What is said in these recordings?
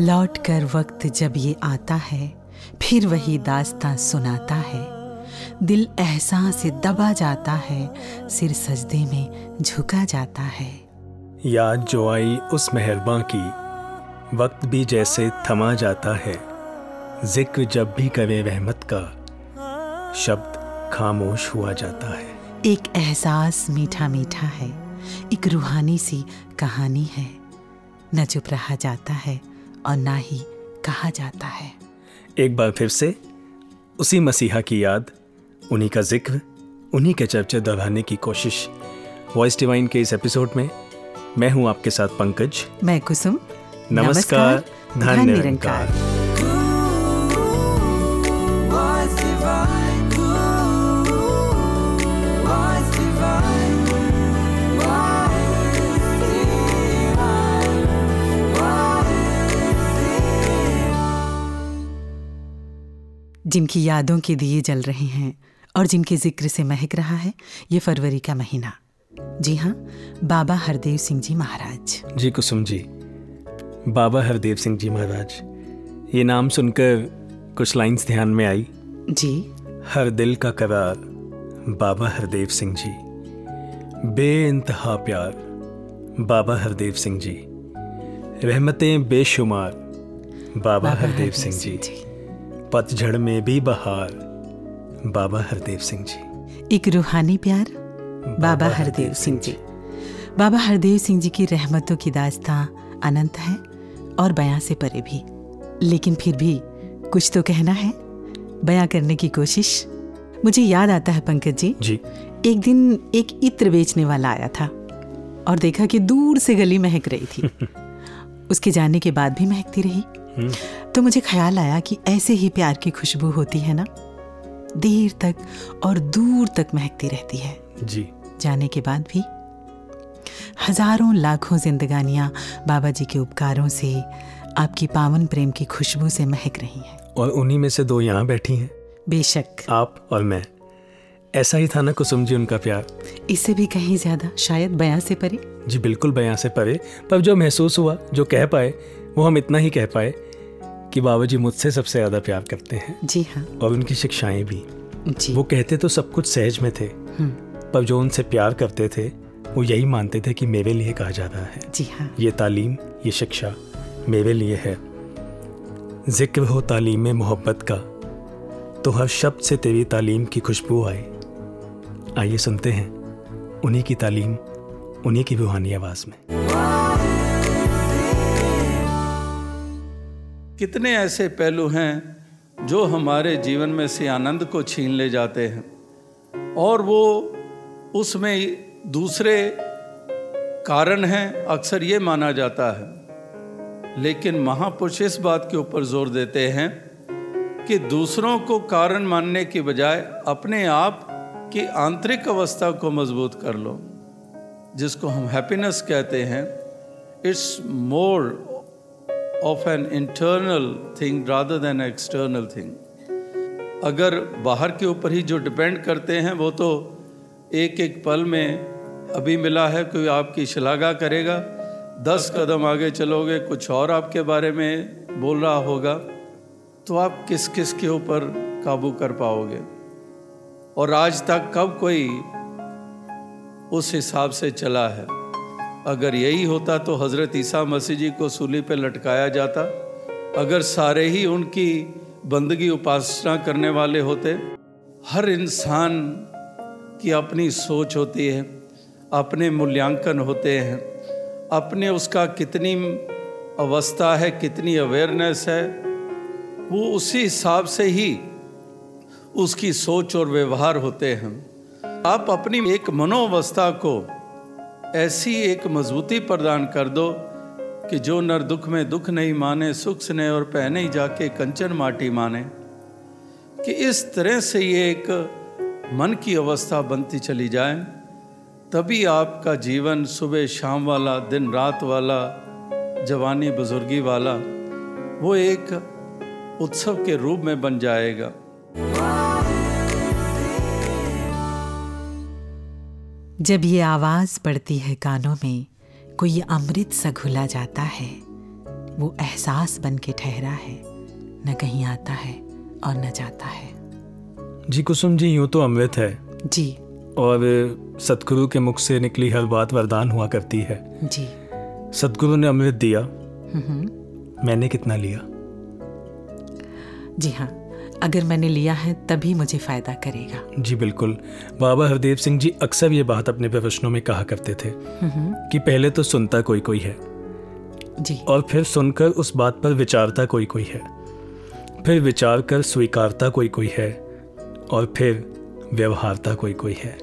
लौट कर वक्त जब ये आता है फिर वही दास्तां सुनाता है। दिल एहसास से दबा जाता है सिर सजदे में झुका जाता है। याद जो आई उस मेहरबान की वक्त भी जैसे थमा जाता है। ज़िक्र जब भी करे रहमत का शब्द खामोश हुआ जाता है। एक एहसास मीठा मीठा है एक रूहानी सी कहानी है। न चुप रहा जाता है और ना ही कहा जाता है। एक बार फिर से उसी मसीहा की याद उन्हीं का ज़िक्र उन्हीं के चर्चे दोहराने की कोशिश वॉइस डिवाइन के इस एपिसोड में मैं हूँ आपके साथ पंकज। मैं कुसुम। नमस्कार धन निरंकार। जिनकी यादों के दिए जल रहे हैं और जिनके ज़िक्र से महक रहा है ये फरवरी का महीना। जी हाँ बाबा हरदेव सिंह जी महाराज। जी कुसुम जी। बाबा हरदेव सिंह जी महाराज ये नाम सुनकर कुछ लाइंस ध्यान में आई। जी। हर दिल का करार बाबा हरदेव सिंह जी। बे इंतहा प्यार बाबा हरदेव सिंह जी। रहमतें बेशुमार बाबा बाबा हरदेव सिंह जी, जी। पतझड़ में भी बहार। बाबा हरदेव सिंह जी। एक रूहानी प्यार। बाबा बाबा हरदेव सिंह जी। बाबा हरदेव सिंह जी की रहमतों की दास्तां अनंत है और बयां से परे भी। लेकिन फिर भी कुछ तो कहना है। बयां करने की कोशिश। मुझे याद आता है पंकज जी। जी। एक दिन एक इत्र बेचने वाला आया था और देखा कि दूर से गली महक रही थी। उसके जाने के बाद भी महकती रही। तो मुझे ख्याल आया कि ऐसे ही प्यार की खुशबू होती है ना? देर तक और दूर तक महकती रहती है। जी। जाने के बाद भी हज़ारों लाखों जिंदगानियाँ बाबा जी के उपकारों से आपकी पावन प्रेम की खुशबू से महक रही हैं। और उन्हीं में से दो यहाँ बैठी हैं। बेशक। आप और मैं। ऐसा ही था ना कुसुम जी उनका प्यार? इससे भी कहीं ज़्यादा शायद बयां से परे। जी बिल्कुल बयां से परे। पर जो महसूस हुआ जो कह पाए वो हम इतना ही कह पाए। कि बाबा जी मुझसे सबसे ज़्यादा प्यार करते हैं। जी हाँ। और उनकी शिक्षाएँ भी। जी। वो कहते तो सब कुछ सहज में थे। पर जो उनसे प्यार करते थे वो यही मानते थे कि मेरे लिए कहा जा रहा है। जी हाँ। ये तालीम ये शिक्षा मेरे लिए है। ज़िक्र हो तालीम मोहब्बत का तो हर शब्द से तेरी तालीम की खुशबू आए। आइए सुनते हैं उन्हीं की तालीम उन्हीं की रूहानी आवाज़ में। कितने ऐसे पहलू हैं जो हमारे जीवन में से आनंद को छीन ले जाते हैं और वो उसमें दूसरे कारण हैं, अक्सर ये माना जाता है। लेकिन महापुरुष इस बात के ऊपर ज़ोर देते हैं कि दूसरों को कारण मानने के बजाय अपने आप की आंतरिक अवस्था को मज़बूत कर लो, जिसको हम हैप्पीनेस कहते हैं। It's more of an internal thing rather than external thing अगर बाहर के ऊपर ही जो डिपेंड करते हैं, वो तो एक एक पल में अभी मिला है, कोई आपकी शलाघा करेगा। दस कदम आगे चलोगे, कुछ और आपके बारे में बोल रहा होगा। तो आप किस किस के ऊपर काबू कर पाओगे? और आज तक कब कोई उस हिसाब से चला है? अगर यही होता तो हज़रत ईसा मसीह जी को सूली पे लटकाया जाता। अगर सारे ही उनकी बंदगी उपासना करने वाले होते, हर इंसान की अपनी सोच होती है, अपने मूल्यांकन होते हैं, अपने उसका कितनी अवस्था है, कितनी अवेयरनेस है, वो उसी हिसाब से ही उसकी सोच और व्यवहार होते हैं। आप अपनी एक मनोवस्था को ऐसी एक मजबूती प्रदान कर दो कि जो नर दुख में दुख नहीं माने, सुख स्नेह और पहने ही जाके कंचन माटी माने। कि इस तरह से ये एक मन की अवस्था बनती चली जाए, तभी आपका जीवन सुबह शाम वाला, दिन रात वाला, जवानी बुजुर्गी वाला, वो एक उत्सव के रूप में बन जाएगा। जब ये आवाज़ पड़ती है कानों में कोई अमृत सा घुला जाता है। वो एहसास बन के ठहरा है न कहीं आता है और न जाता है। जी कुसुम जी यूँ तो अमृत है। जी। और सतगुरु के मुख से निकली हर बात वरदान हुआ करती है। जी। सतगुरु ने अमृत दिया। हम्म। मैंने कितना लिया? जी हाँ। अगर मैंने लिया है तभी मुझे फ़ायदा करेगा। जी बिल्कुल। बाबा हरदेव सिंह जी अक्सर ये बात अपने प्रवचनों में कहा करते थे कि पहले तो सुनता कोई कोई है। जी। और फिर सुनकर उस बात पर विचारता कोई कोई है। फिर विचार कर स्वीकारता कोई कोई है और फिर व्यवहारता कोई कोई है।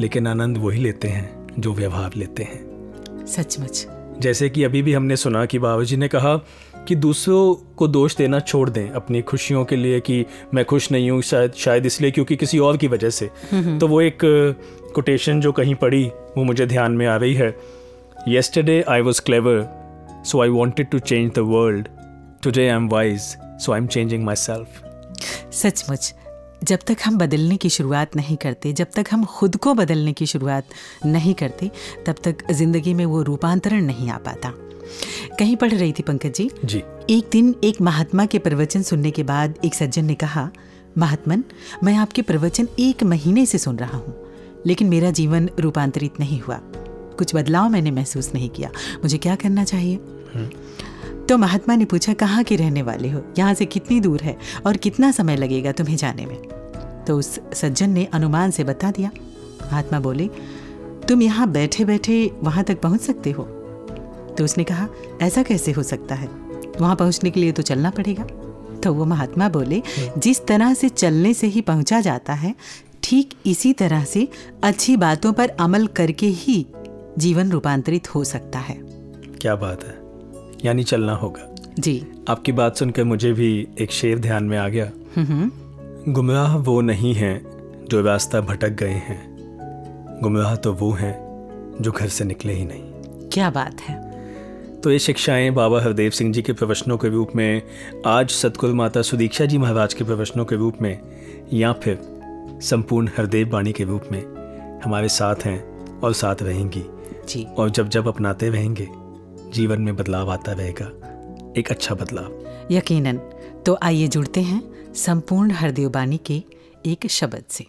लेकिन आनंद वही लेते हैं जो व्यवहार लेते हैं। सचमुच। जैसे कि अभी भी हमने सुना कि बाबा जी ने कहा कि दूसरों को दोष देना छोड़ दें अपनी खुशियों के लिए कि मैं खुश नहीं हूँ शायद शायद इसलिए क्योंकि किसी और की वजह से। तो वो एक कोटेशन जो कहीं पड़ी वो मुझे ध्यान में आ रही है। Yesterday I was clever so I wanted to change the world today I am wise so I am changing myself सचमुच जब तक हम बदलने की शुरुआत नहीं करते जब तक हम खुद को बदलने की शुरुआत नहीं करते तब तक ज़िंदगी में वो रूपांतरण नहीं आ पाता। कहीं पढ़ रही थी पंकज जी? जी। एक दिन एक महात्मा के प्रवचन सुनने के बाद एक सज्जन ने कहा महात्मन मैं आपके प्रवचन एक महीने से सुन रहा हूँ लेकिन मेरा जीवन रूपांतरित नहीं हुआ। कुछ बदलाव मैंने महसूस नहीं किया। मुझे क्या करना चाहिए? तो महात्मा ने पूछा कहाँ के रहने वाले हो? यहाँ से कितनी दूर है और कितना समय लगेगा तुम्हें जाने में? तो उस सज्जन ने अनुमान से बता दिया। महात्मा बोले तुम यहाँ बैठे बैठे वहाँ तक पहुँच सकते हो। तो उसने कहा ऐसा कैसे हो सकता है? वहाँ पहुँचने के लिए तो चलना पड़ेगा। तो वो महात्मा बोले जिस तरह से चलने से ही पहुँचा जाता है ठीक इसी तरह से अच्छी बातों पर अमल करके ही जीवन रूपांतरित हो सकता है। क्या बात है। यानी चलना होगा। जी। आपकी बात सुनकर मुझे भी एक शेर ध्यान में आ गया। हम्म हम्म। गुमराह वो नहीं हैं जो रास्ता भटक गए हैं। गुमराह तो वो हैं जो घर से निकले ही नहीं। क्या बात है। तो ये शिक्षाएँ बाबा हरदेव सिंह जी के प्रवचनों के रूप में आज सतगुरु माता सुदीक्षा जी महाराज के प्रवचनों के रूप में या फिर संपूर्ण हरदेव वाणी के रूप में हमारे साथ हैं और साथ रहेंगी। जी। और जब जब अपनाते रहेंगे जीवन में बदलाव आता रहेगा एक अच्छा बदलाव। यकीनन। तो आइए जुड़ते हैं संपूर्ण हरदेवबानी के एक शब्द से।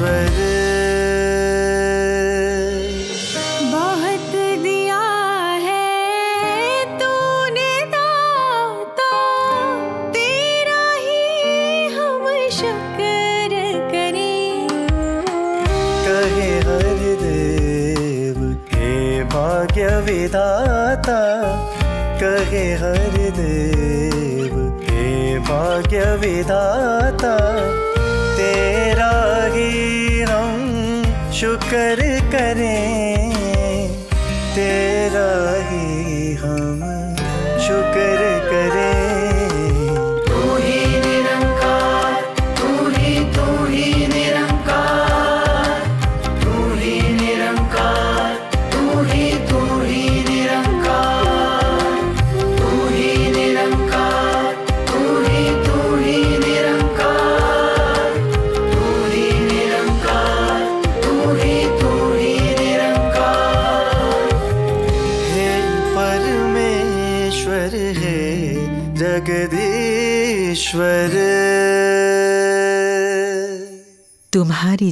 separated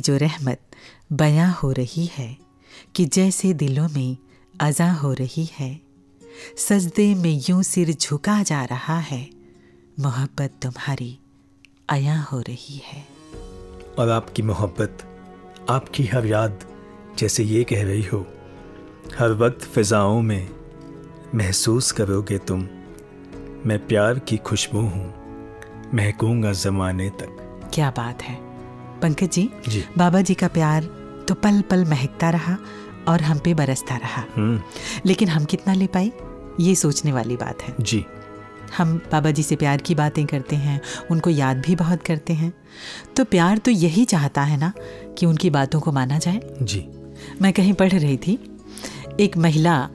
जो रहमत बयां हो रही है कि जैसे दिलों में अजा हो रही है सजदे में यूँ सिर झुका जा रहा है मोहब्बत तुम्हारी अया हो रही है। और आपकी मोहब्बत आपकी हर याद जैसे ये कह रही हो हर वक्त फिजाओं में महसूस करोगे तुम मैं प्यार की खुशबू हूँ महकूँगा ज़माने तक। क्या बात है। पंकज जी जी। बाबा जी का प्यार तो पल पल महकता रहा और हम पे बरसता रहा। हम्म, लेकिन हम कितना ले पाए ये सोचने वाली बात है। जी। हम बाबा जी से प्यार की बातें करते हैं उनको याद भी बहुत करते हैं। तो प्यार तो यही चाहता है ना कि उनकी बातों को माना जाए। जी। मैं कहीं पढ़ रही थी एक महिला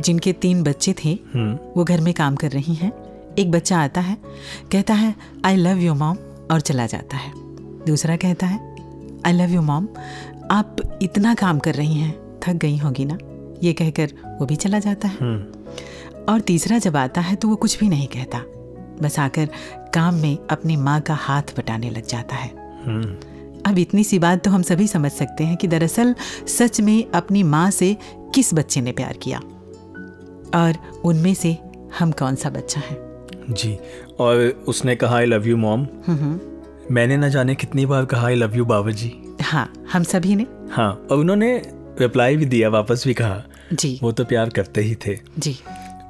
जिनके तीन बच्चे थे हम्म। वो घर में काम कर रही हैं। एक बच्चा आता है कहता है आई लव यू मॉम और चला जाता है। दूसरा कहता है आई लव यू मॉम आप इतना काम कर रही हैं थक गई होगी ना? ये कहकर वो भी चला जाता है। हम्म। और तीसरा जब आता है तो वो कुछ भी नहीं कहता। बस आकर काम में अपनी माँ का हाथ बटाने लग जाता है। हम्म। अब इतनी सी बात तो हम सभी समझ सकते हैं कि दरअसल सच में अपनी माँ से किस बच्चे ने प्यार किया? और उनमें से हम कौन सा बच्चा है? जी और उसने कहा आई लव यू मॉम मैंने ना जाने कितनी बार कहा आई लव यू बाबा जी हाँ हम सभी ने? हाँ और उन्होंने रिप्लाई भी दिया वापस भी कहा। जी। वो तो प्यार करते ही थे। जी।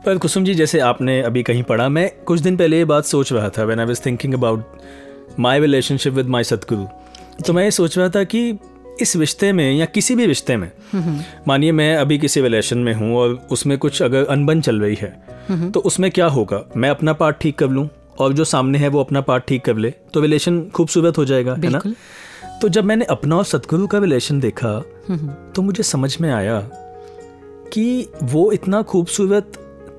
पर कुसुम जी जैसे आपने अभी कहीं पढ़ा मैं कुछ दिन पहले ये बात सोच रहा था when I was thinking about my relationship with my Satguru तो मैं ये सोच रहा था कि इस रिश्ते में या किसी भी रिश्ते में मानिए मैं अभी किसी रिलेशन में हूँ और उसमें कुछ अगर अनबन चल रही है तो उसमें क्या होगा? मैं अपना पार्ट ठीक कर लूँ? और जो सामने है वो अपना पार्ट ठीक कर ले। तो रिलेशन खूबसूरत हो जाएगा है ना? तो जब मैंने अपना और सतगुरु का रिलेशन देखा तो मुझे समझ में आया कि वो इतना खूबसूरत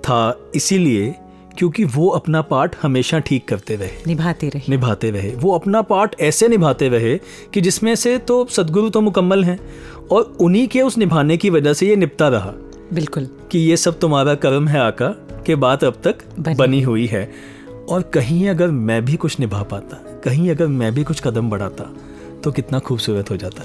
था इसीलिए क्योंकि वो अपना पार्ट हमेशा ठीक करते रहे। निभाते रहे। निभाते रहे। वो अपना पार्ट ऐसे निभाते रहे कि जिसमें से तो सदगुरु तो मुकम्मल हैं और उन्हीं के उस निभाने की वजह से ये निपटा रहा। बिल्कुल। कि ये सब तुम्हारा कर्म है आका के बात अब तक बनी। बनी हुई है। और कहीं अगर मैं भी कुछ निभा पाता कहीं अगर मैं भी कुछ कदम बढ़ाता तो कितना खूबसूरत हो जाता।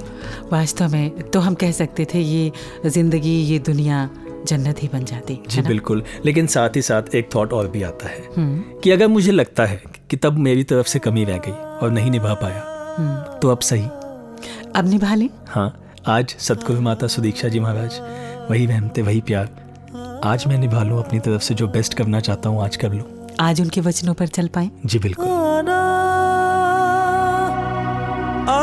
वास्तव में तो हम कह सकते थे ये ज़िंदगी ये दुनिया जन्नत ही बन जाती जी बिल्कुल लेकिन साथ ही साथ एक थॉट और भी आता है हम्म, कि अगर मुझे लगता है कि तब मेरी तरफ़ से कमी रह गई और नहीं निभा पाया हम्म। तो अब सही। अब निभा लें? हाँ आज सतगुरु माता सुदीक्षा जी महाराज वही रहमते वही प्यार आज मैं निभा लूँ अपनी तरफ़ से जो बेस्ट करना चाहता हूँ आज कर लूँ। आज उनके वचनों पर चल पाए। जी बिल्कुल। आना आ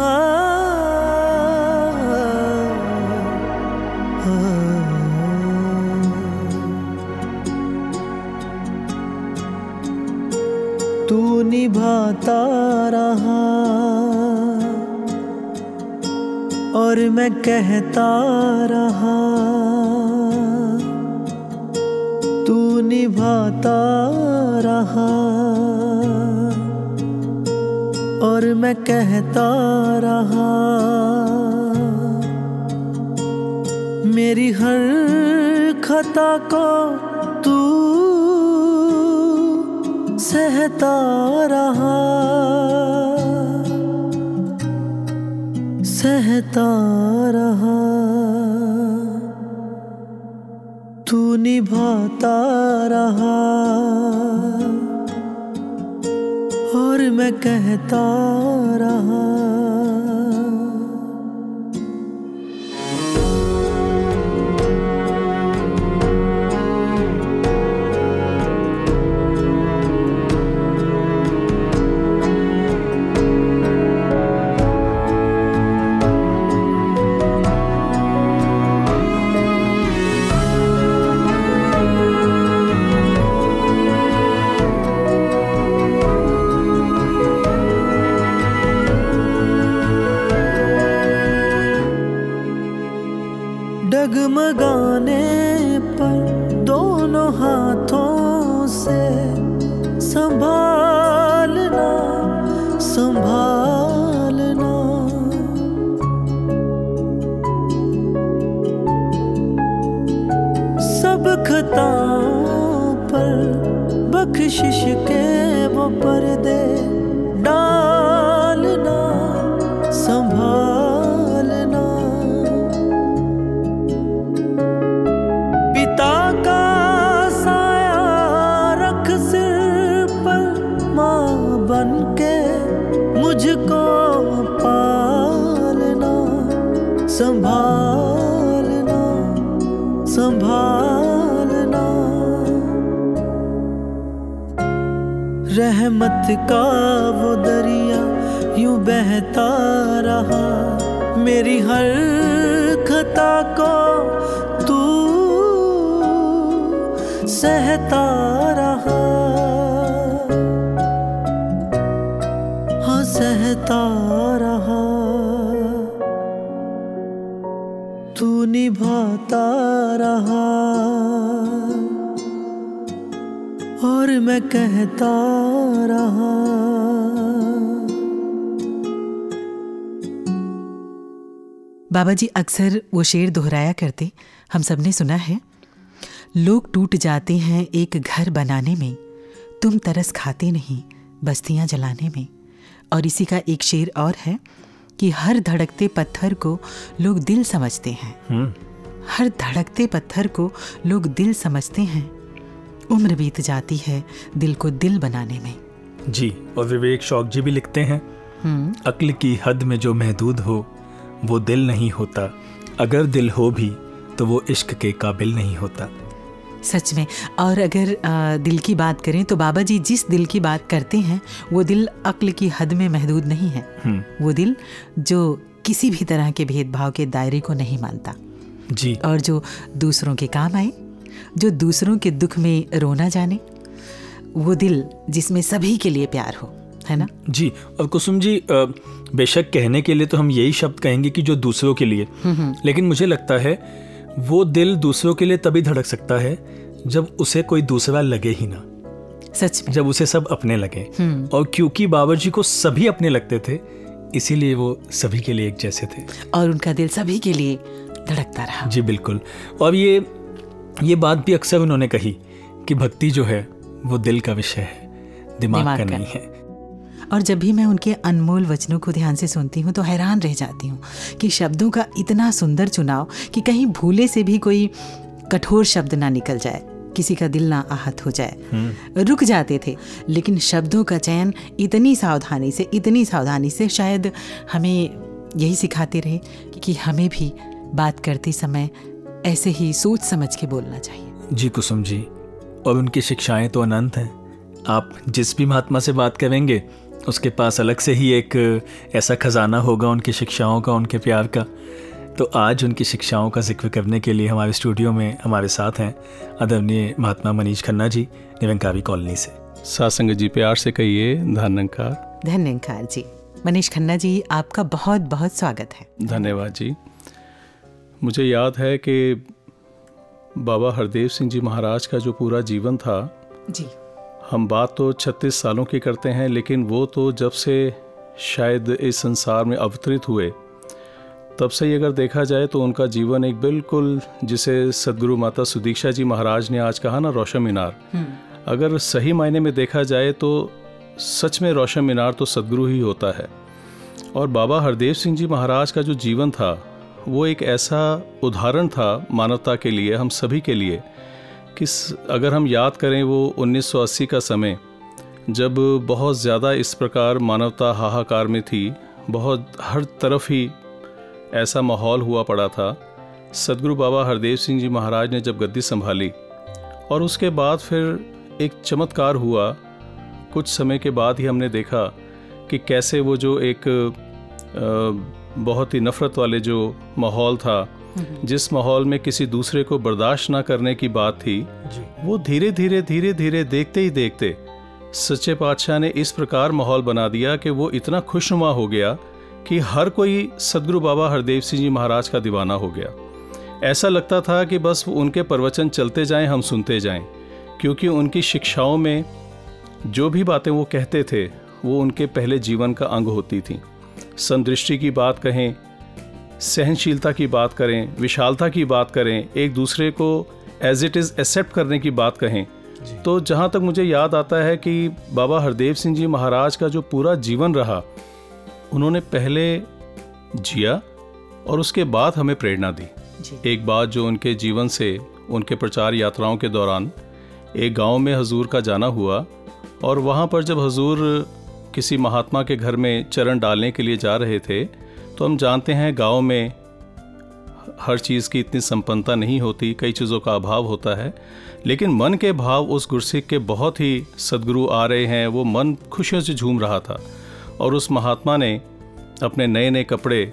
आ तू निभाता रहा और मैं कहता रहा। निभाता रहा। और मैं कहता रहा, मेरी हर खता को तू सहता रहा। सहता रहा। तू निभाता रहा। और मैं कहता रहा। बख्शिश के वो पर्दे रहमत का वो दरिया यूँ बहता रहा। मेरी हर खता को तू सहता रहा। हाँ सहता रहा। तू निभाता रहा। और मैं कहता रहा। बाबा जी अक्सर वो शेर दोहराया करते हम सबने सुना है। लोग टूट जाते हैं एक घर बनाने में तुम तरस खाते नहीं बस्तियाँ जलाने में। और इसी का एक शेर और है कि हर धड़कते पत्थर को लोग दिल समझते हैं। हर धड़कते पत्थर को लोग दिल समझते हैं। उम्र बीत जाती है दिल को दिल बनाने में। जी और विवेक शौक जी भी लिखते हैं। अक्ल की हद में जो महदूद हो वो दिल नहीं होता। अगर दिल हो भी तो वो इश्क के काबिल नहीं होता। सच में। और अगर आ, दिल की बात करें तो बाबा जी जिस दिल की बात करते हैं वो दिल अक्ल की हद में महदूद नहीं है। वो दिल जो किसी भी तरह के भेदभाव के दायरे को नहीं मानता। जी। और जो दूसरों के काम आए जो दूसरों के दुख में रोना जाने वो दिल जिसमें सभी के लिए प्यार हो है ना? जी और कुसुम जी बेशक कहने के लिए तो हम यही शब्द कहेंगे कि जो दूसरों के लिए। लेकिन मुझे लगता है वो दिल दूसरों के लिए तभी धड़क सकता है जब उसे कोई दूसरा लगे ही ना। सच में। जब उसे सब अपने लगे। और क्योंकि बाबर जी को सभी अपने लगते थे इसीलिए वो सभी के लिए एक जैसे थे। और उनका दिल सभी के लिए धड़कता रहा। जी बिल्कुल। और ये ये बात भी अक्सर उन्होंने कही कि भक्ति जो है वो दिल का विषय है दिमाग, दिमाग का का। नहीं है। और जब भी मैं उनके अनमोल वचनों को ध्यान से सुनती हूँ तो हैरान रह जाती हूँ कि शब्दों का इतना सुंदर चुनाव कि कहीं भूले से भी कोई कठोर शब्द ना निकल जाए किसी का दिल ना आहत हो जाए। रुक जाते थे लेकिन शब्दों का चयन इतनी सावधानी से इतनी सावधानी से शायद हमें यही सिखाते रहे कि हमें भी बात करते समय ऐसे ही सोच समझ के बोलना चाहिए। जी कुसुम जी और उनकी शिक्षाएँ तो अनंत हैं। आप जिस भी महात्मा से बात करेंगे उसके पास अलग से ही एक ऐसा खजाना होगा उनकी शिक्षाओं का उनके प्यार का। तो आज उनकी शिक्षाओं का ज़िक्र करने के लिए हमारे स्टूडियो में हमारे साथ हैं आदरणीय महात्मा मनीष खन्ना जी निरंकारी कॉलोनी से। सासंग जी प्यार से कहिए धन्यकार। धन्यकार जी। मनीष खन्ना जी आपका बहुत बहुत स्वागत है। धन्यवाद जी। मुझे याद है कि बाबा हरदेव सिंह जी महाराज का जो पूरा जीवन था जी। हम बात तो 36 सालों की करते हैं लेकिन वो तो जब से शायद इस संसार में अवतरित हुए तब से ही अगर देखा जाए तो उनका जीवन एक बिल्कुल जिसे सदगुरु माता सुदीक्षा जी महाराज ने आज कहा ना रोशन मीनार अगर सही मायने में देखा जाए तो सच में रोशन मीनार तो सदगुरु ही होता है। और बाबा हरदेव सिंह जी महाराज का जो जीवन था वो एक ऐसा उदाहरण था मानवता के लिए हम सभी के लिए कि अगर हम याद करें वो 1980 का समय जब बहुत ज़्यादा इस प्रकार मानवता हाहाकार में थी बहुत हर तरफ़ ही ऐसा माहौल हुआ पड़ा था। सदगुरु बाबा हरदेव सिंह जी महाराज ने जब गद्दी संभाली और उसके बाद फिर एक चमत्कार हुआ। कुछ समय के बाद ही हमने देखा कि कैसे वो जो एक अ, बहुत ही नफ़रत वाले जो माहौल था जिस माहौल में किसी दूसरे को बर्दाश्त ना करने की बात थी वो धीरे धीरे धीरे धीरे देखते ही देखते सच्चे पातशाह ने इस प्रकार माहौल बना दिया कि वो इतना खुशनुमा हो गया कि हर कोई सदगुरु बाबा हरदेव सिंह जी महाराज का दीवाना हो गया। ऐसा लगता था कि बस उनके प्रवचन चलते जाएँ हम सुनते जाएँ क्योंकि उनकी शिक्षाओं में जो भी बातें वो कहते थे वो उनके पहले जीवन का अंग होती थी। संदृष्टि की बात कहें सहनशीलता की बात करें विशालता की बात करें एक दूसरे को एज इट इज़ एक्सेप्ट करने की बात कहें। तो जहाँ तक मुझे याद आता है कि बाबा हरदेव सिंह जी महाराज का जो पूरा जीवन रहा उन्होंने पहले जिया और उसके बाद हमें प्रेरणा दी। एक बात जो उनके जीवन से उनके प्रचार यात्राओं के दौरान एक गाँव में हजूर का जाना हुआ और वहाँ पर जब हजूर किसी महात्मा के घर में चरण डालने के लिए जा रहे थे तो हम जानते हैं गाँव में हर चीज़ की इतनी संपन्नता नहीं होती, कई चीज़ों का अभाव होता है। लेकिन मन के भाव उस गुरसिख के बहुत ही सदगुरु आ रहे हैं, वो मन खुशियों से झूम रहा था। और उस महात्मा ने अपने नए नए कपड़े,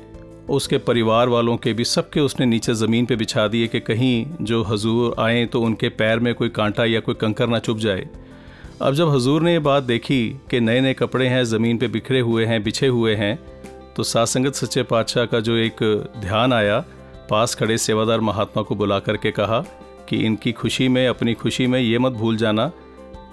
उसके परिवार वालों के भी, सबके उसने नीचे ज़मीन पे बिछा दिए कि कहीं जो हजूर आए तो उनके पैर में कोई कांटा या कोई कंकर ना चुभ जाए। अब जब हजूर ने ये बात देखी कि नए नए कपड़े हैं ज़मीन पे बिखरे हुए हैं बिछे हुए हैं तो सात संगत सच्चे पातशाह का जो एक ध्यान आया पास खड़े सेवादार महात्मा को बुला करके कहा कि इनकी खुशी में अपनी खुशी में ये मत भूल जाना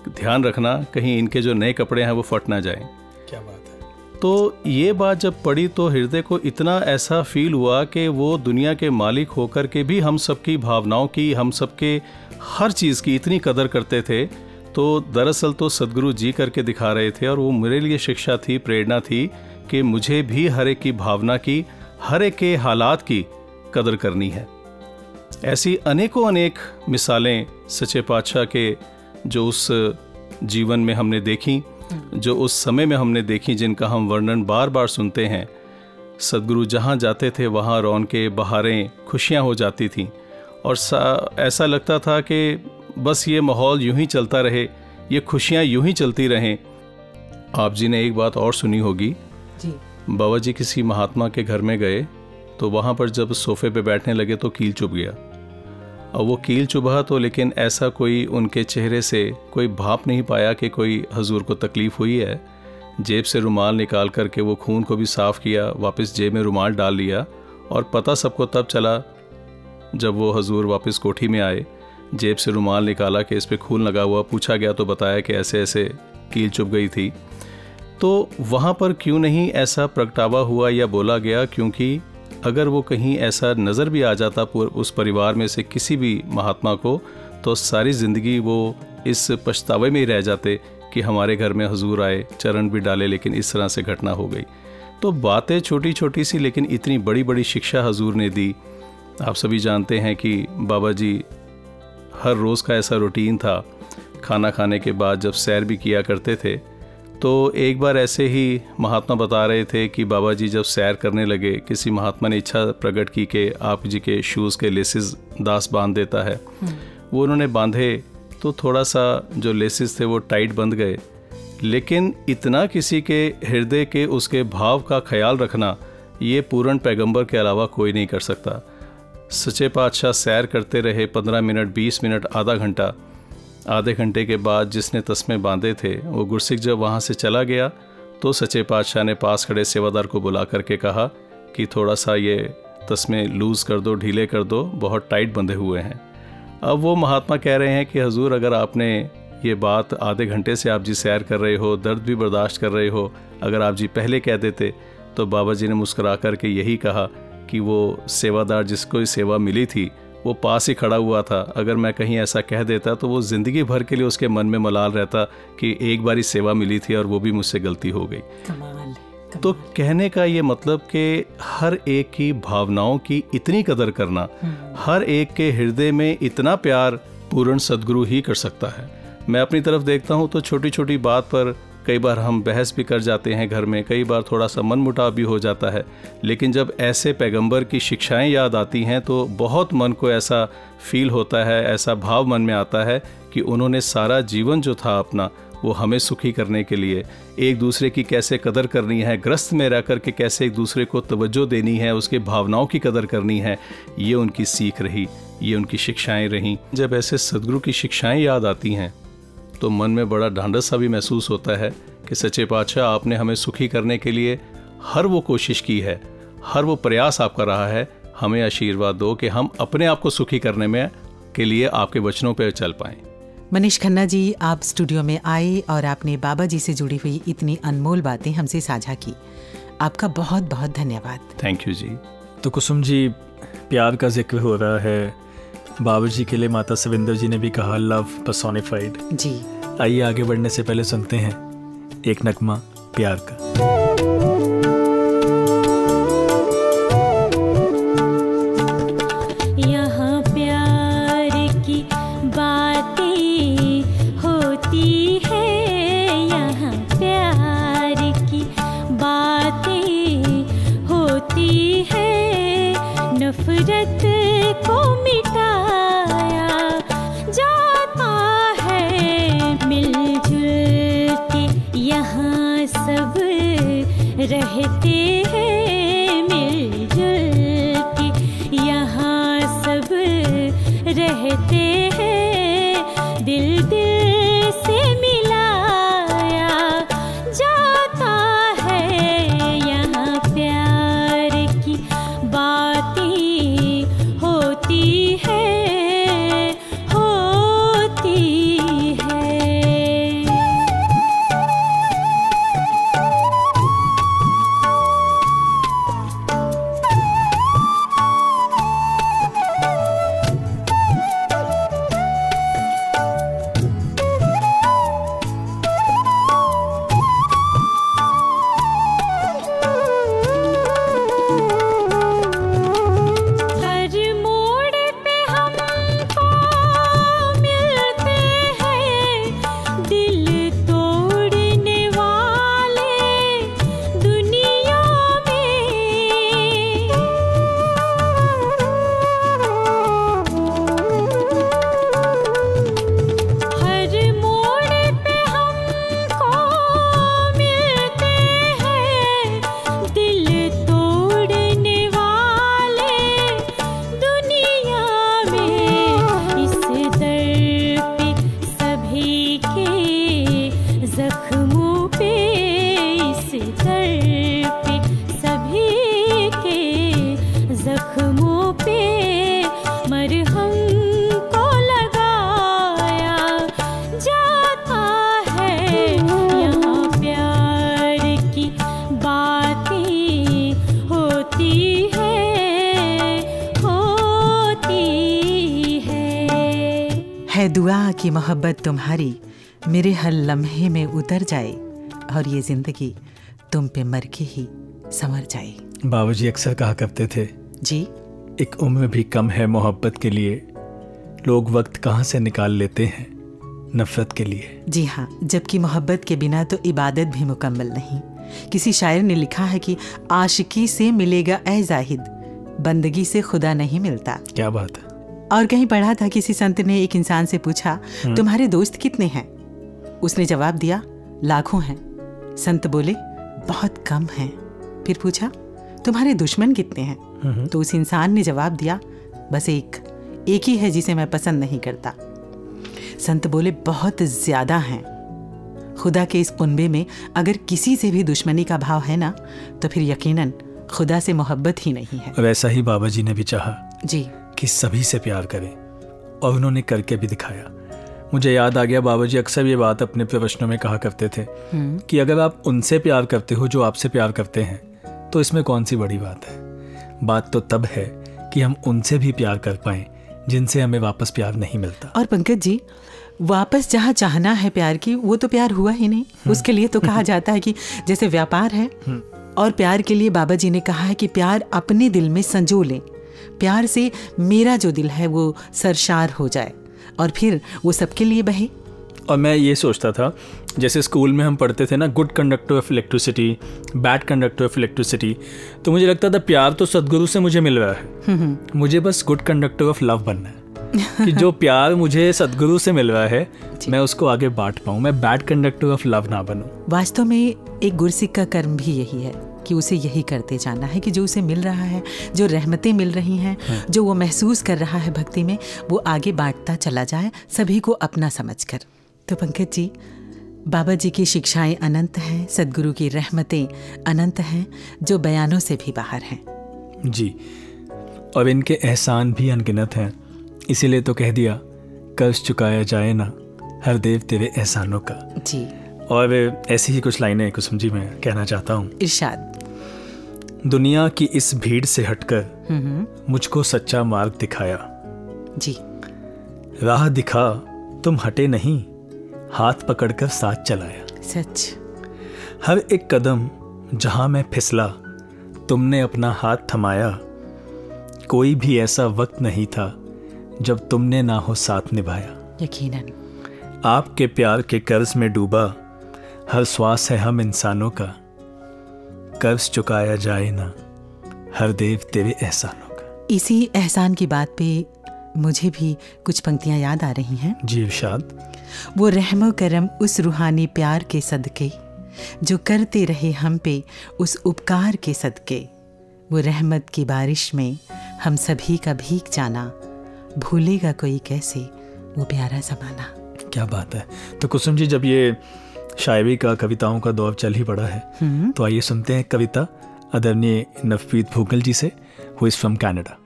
ध्यान रखना कहीं इनके जो नए कपड़े हैं वो फट ना जाएँ। क्या बात है। तो ये बात जब पड़ी तो हृदय को इतना ऐसा फील हुआ कि वो दुनिया के मालिक होकर के भी हम सबकी भावनाओं की हम सबके हर चीज़ की इतनी कदर करते थे तो दरअसल तो सदगुरु जी करके दिखा रहे थे और वो मेरे लिए शिक्षा थी प्रेरणा थी कि मुझे भी हर की भावना की हर एक के हालात की कदर करनी है। ऐसी अनेकों अनेक मिसालें सच्चे पातशाह के जो उस जीवन में हमने देखी जो उस समय में हमने देखी जिनका हम वर्णन बार बार सुनते हैं। सदगुरु जहाँ जाते थे वहाँ रौन के बहारें खुशियाँ हो जाती थीं। और सा- ऐसा लगता था कि बस ये माहौल यूँ ही चलता रहे ये खुशियाँ यूँ ही चलती रहें। आप जी ने एक बात और सुनी होगी। जी। बाबा जी किसी महात्मा के घर में गए तो वहाँ पर जब सोफे पे बैठने लगे तो कील चुभ गया। और वो कील चुभा तो लेकिन ऐसा कोई उनके चेहरे से कोई भाप नहीं पाया कि कोई हजूर को तकलीफ़ हुई है। जेब से रुमाल निकाल करके वो खून को भी साफ़ किया वापस जेब में रुमाल डाल लिया और पता सबको तब चला जब वो हजूर वापस कोठी में आए। जेब से रुमाल निकाला कि इस पर खून लगा हुआ, पूछा गया तो बताया कि ऐसे ऐसे कील चुप गई थी। तो वहाँ पर क्यों नहीं ऐसा प्रगटावा हुआ या बोला गया? क्योंकि अगर वो कहीं ऐसा नज़र भी आ जाता उस परिवार में से किसी भी महात्मा को तो सारी ज़िंदगी वो इस पछतावे में ही रह जाते कि हमारे घर में हजूर आए, चरण भी डाले, लेकिन इस तरह से घटना हो गई। तो बातें छोटी छोटी सी, लेकिन इतनी बड़ी बड़ी शिक्षा हजूर ने दी। आप सभी जानते हैं कि बाबा जी हर रोज़ का ऐसा रूटीन था खाना खाने के बाद जब सैर भी किया करते थे तो एक बार ऐसे ही महात्मा बता रहे थे कि बाबा जी जब सैर करने लगे किसी महात्मा ने इच्छा प्रकट की कि आप जी के शूज़ के लेसिस दास बाँध देता है। वो उन्होंने बांधे तो थोड़ा सा जो लेसिस थे वो टाइट बंध गए। लेकिन इतना किसी के हृदय के उसके भाव का ख्याल रखना ये पूर्ण पैगंबर के अलावा कोई नहीं कर सकता। सच्चे पातशाह सैर करते रहे पंद्रह मिनट, बीस मिनट, आधा घंटा। आधे घंटे के बाद जिसने तस्मे बांधे थे, वो गुरसिख जब वहाँ से चला गया तो सच्चे पातशाह ने पास खड़े सेवादार को बुला करके कहा कि थोड़ा सा ये तस्मे लूज़ कर दो, ढीले कर दो, बहुत टाइट बंधे हुए हैं। अब वो महात्मा कह रहे हैं कि, हजूर, अगर आपने ये बात आधे घंटे से आप जी सैर कर रहे हो, दर्द भी बर्दाश्त कर रहे हो, अगर आप जी पहले कह देते तो बाबा जी ने मुस्करा करके यही कहा कि वो सेवादार जिसको सेवा मिली थी वो पास ही खड़ा हुआ था। अगर मैं कहीं ऐसा कह देता तो वो ज़िंदगी भर के लिए उसके मन में मलाल रहता कि एक बारी सेवा मिली थी और वो भी मुझसे गलती हो गई। कमाल तो कहने का ये मतलब कि हर एक की भावनाओं की इतनी कदर करना हर एक के हृदय में इतना प्यार पूर्ण सदगुरु ही कर सकता है। मैं अपनी तरफ़ देखता हूँ तो छोटी छोटी बात पर कई बार हम बहस भी कर जाते हैं घर में, कई बार थोड़ा सा मन मुटाव भी हो जाता है। लेकिन जब ऐसे पैगंबर की शिक्षाएँ याद आती हैं तो बहुत मन को ऐसा फील होता है, ऐसा भाव मन में आता है कि उन्होंने सारा जीवन जो था अपना, वो हमें सुखी करने के लिए, एक दूसरे की कैसे कदर करनी है, ग्रस्त में रह कर के कैसे एक दूसरे को तवज्जो देनी है, उसके भावनाओं की कदर करनी है, ये उनकी सीख रही, ये उनकी शिक्षाएँ रहीं। जब ऐसे सदगुरु की शिक्षाएँ याद आती हैं तो मन में बड़ा ढांढस सा भी महसूस होता है कि सच्चे पातशाह आपने हमें सुखी करने के लिए हर वो कोशिश की है हर वो प्रयास आपका रहा है। हमें आशीर्वाद दो कि हम अपने आप को सुखी करने में के लिए आपके वचनों पर चल पाएँ। मनीष खन्ना जी आप स्टूडियो में आए और आपने बाबा जी से जुड़ी हुई इतनी अनमोल बातें हमसे साझा की। आपका बहुत बहुत धन्यवाद। थैंक यू जी। तो कुसुम जी प्यार का ज़िक्र हो रहा है। बाबा जी के लिए माता सविंदर जी ने भी कहा लव पर्सोनिफाइड जी। आइए आगे बढ़ने से पहले सुनते हैं एक नगमा प्यार का। मोहब्बत तुम्हारी मेरे हर लम्हे में उतर जाए और ये ज़िंदगी तुम पे मर के ही संवर जाए। बाबूजी अक्सर कहा करते थे जी। एक उम्र भी कम है मोहब्बत के लिए। लोग वक्त कहाँ से निकाल लेते हैं? नफरत के लिए। जी हाँ जबकि मोहब्बत के बिना तो इबादत भी मुकम्मल नहीं। किसी शायर ने लिखा है कि आशिकी से मिलेगा ए जाहिद बंदगी से खुदा नहीं मिलता। क्या बात है। और कहीं पढ़ा था किसी संत ने एक इंसान से पूछा तुम्हारे दोस्त कितने हैं? उसने जवाब दिया लाखों हैं। संत बोले बहुत कम हैं। फिर पूछा तुम्हारे दुश्मन कितने हैं? तो उस इंसान ने जवाब दिया बस एक एक ही है जिसे मैं पसंद नहीं करता। संत बोले बहुत ज़्यादा हैं। खुदा के इस कुनबे में अगर किसी से भी दुश्मनी का भाव है ना तो फिर यकीनन खुदा से मोहब्बत ही नहीं है। वैसा ही बाबा जी ने भी चाहा। जी। कि सभी से प्यार करें। और उन्होंने करके भी दिखाया। मुझे याद आ गया बाबा जी अक्सर ये बात अपने प्रवचनों में कहा करते थे कि अगर आप उनसे प्यार करते हो जो आपसे प्यार करते हैं तो इसमें कौन सी बड़ी बात है? बात तो तब है कि हम उनसे भी प्यार कर पाएँ जिनसे हमें वापस प्यार नहीं मिलता। और पंकज जी वापस जहाँ चाहना है प्यार की वो तो प्यार हुआ ही नहीं। उसके लिए तो कहा जाता है कि जैसे व्यापार है और प्यार के लिए बाबा जी ने कहा है कि प्यार अपने दिल में संजो लें। प्यार से मेरा जो दिल है वो सरशार हो जाए और फिर वो सबके लिए बहे। और मैं ये सोचता था जैसे स्कूल में हम पढ़ते थे ना good conductor of electricity bad conductor of electricity तो मुझे लगता था प्यार तो सदगुरु से मुझे मिल रहा है। मुझे बस गुड कंडक्टर ऑफ़ लव बनना है। कि जो प्यार मुझे सदगुरु से मिल रहा है मैं उसको आगे बांट पाऊँ मैं बैड कंडक्टर ऑफ़ लव ना बनूँ। वास्तव में एक गुरसिक का कर्म भी यही है। कि उसे यही करते जाना है कि जो उसे मिल रहा है जो रहमतें मिल रही हैं जो वो महसूस कर रहा है भक्ति में वो आगे बांटता चला जाए सभी को अपना समझकर। तो पंकज जी बाबा जी की शिक्षाएँ अनंत हैं सदगुरु की रहमतें अनंत हैं जो बयानों से भी बाहर हैं। जी और इनके एहसान भी अनगिनत हैं इसीलिए तो कह दिया कर्ज चुकाया जाए ना हर देव तेरे एहसानों का। जी। और ऐसी ही कुछ लाइनें कुसुम जी मैं कहना चाहता हूँ। इरशाद। दुनिया की इस भीड़ से हटकर मुझको सच्चा मार्ग दिखाया। जी। राह दिखा तुम हटे नहीं हाथ पकड़कर साथ चलाया। सच। हर एक कदम जहाँ मैं फिसला तुमने अपना हाथ थमाया। कोई भी ऐसा वक्त नहीं था जब तुमने ना हो साथ निभाया। यकीनन। आपके प्यार के कर्ज में डूबा हर श्वास है हम इंसानों का। कर्ज चुकाया जाए ना हर देव तेरे एहसानों का इसी एहसान की बात पे मुझे भी कुछ पंक्तियाँ याद आ रही हैं। जी इरशाद। वो रहमो करम उस रूहानी प्यार के सदके जो करते रहे हम पे उस उपकार के सदके। वो रहमत की बारिश में हम सभी का भीग जाना भूलेगा कोई कैसे वो प्यारा जमाना। क्या बात है। तो कुसुम जी जब ये शायरी का कविताओं का दौर चल ही पड़ा है। तो आइए सुनते हैं कविता आदरणीय नवप्रीत भूगल जी से हु इज़ फ्रॉम कनाडा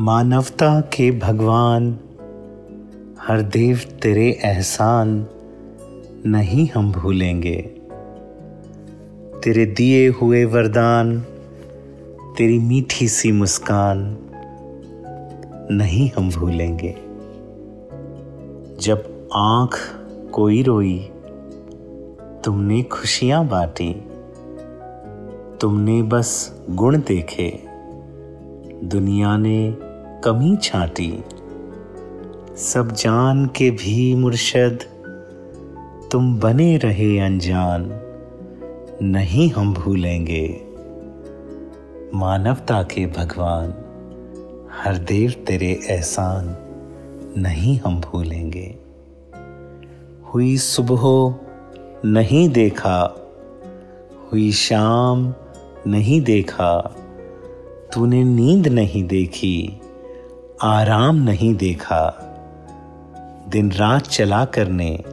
मानवता के भगवान हर देव तेरे एहसान नहीं हम भूलेंगे। तेरे दिए हुए वरदान तेरी मीठी सी मुस्कान नहीं हम भूलेंगे। जब आँख कोई रोई तुमने खुशियाँ बांटी, तुमने बस गुण देखे, दुनिया ने कमी छाटी। सब जान के भी मुर्शद, तुम बने रहे अनजान, नहीं हम भूलेंगे। मानवता के भगवान, हर देव तेरे एहसान, नहीं हम भूलेंगे। हुई सुबह नहीं देखा, हुई शाम नहीं देखा, तूने नींद नहीं देखी, आराम नहीं देखा। दिन रात चला करने